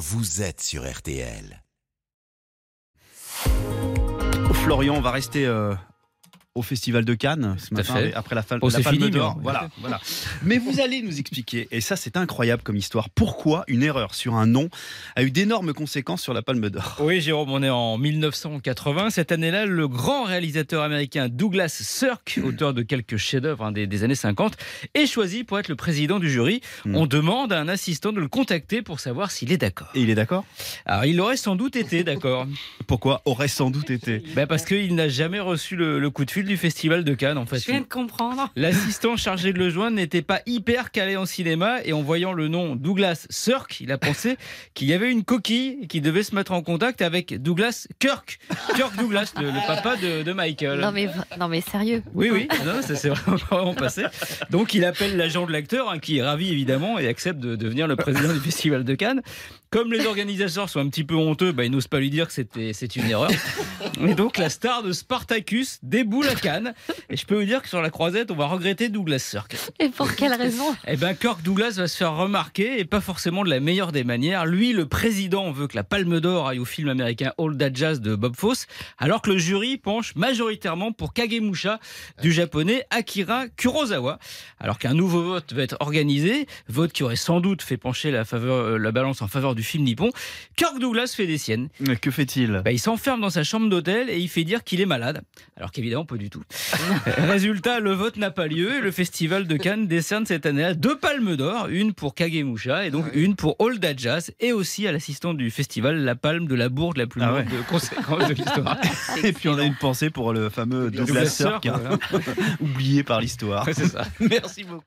vous êtes sur RTL. Florian, on va rester euh, au Festival de Cannes ce matin, fait. après la, Oh, la Palme d'Or. mais- Voilà, voilà. Mais vous allez nous expliquer, et ça c'est incroyable comme histoire, pourquoi une erreur sur un nom a eu d'énormes conséquences sur la Palme d'Or. Oui, Jérôme, on est en 1980. Cette année-là, le grand réalisateur américain Douglas Sirk, auteur de quelques chefs-d'œuvre hein, des, des années 50, est choisi pour être le président du jury. Hmm. On demande à un assistant de le contacter pour savoir s'il est d'accord. Et il est d'accord? Alors, il aurait sans doute été d'accord. Pourquoi Aurait sans doute été? Ben, parce qu'il n'a jamais reçu le, le coup de fil du Festival de Cannes, en fait. Je viens de comprendre. L'assistant chargé de le joindre n'était pas hyper calé en cinéma et en voyant le nom Douglas Sirk, il a pensé qu'il y avait une coquille et qu'il devait se mettre en contact avec Douglas Kirk. Kirk Douglas, le, le papa de, de Michael. Non mais, non mais sérieux. Oui, oui, non, ça s'est vraiment, passé. Donc il appelle l'agent de l'acteur, hein, qui est ravi évidemment, et accepte de devenir le président du Festival de Cannes. Comme les organisateurs sont un petit peu honteux, bah, ils n'osent pas lui dire que c'était, c'est une erreur. Et donc la star de Spartacus déboule à Cannes. Et je peux vous dire que sur la croisette, on va regretter Douglas Sirk. Et pour quelle raison? Eh ben, Kirk Douglas va se faire remarquer et pas forcément de la meilleure des manières. Lui, le président, veut que la Palme d'Or aille au film américain All That Jazz de Bob Fosse, alors que le jury penche majoritairement pour Kagemusha du japonais Akira Kurosawa. Alors qu'un nouveau vote va être organisé, vote qui aurait sans doute fait pencher la, faveur, euh, la balance en faveur du film nippon. Kirk Douglas fait des siennes. Mais que fait-il? Bah, il s'enferme dans sa chambre d'hôtel et il fait dire qu'il est malade. Alors qu'évidemment, pas du tout. Résultat, le vote n'a pas lieu et le festival de Cannes décerne cette année-là deux palmes d'or, une pour Kagemusha et donc une pour All That Jazz et aussi à l'assistant du festival la palme de la bourde la plus Ah ouais. de conséquence de l'histoire. Et puis on a une pensée pour le fameux Douglas Sirk, hein, oublié par l'histoire. Ouais, c'est ça. Merci beaucoup.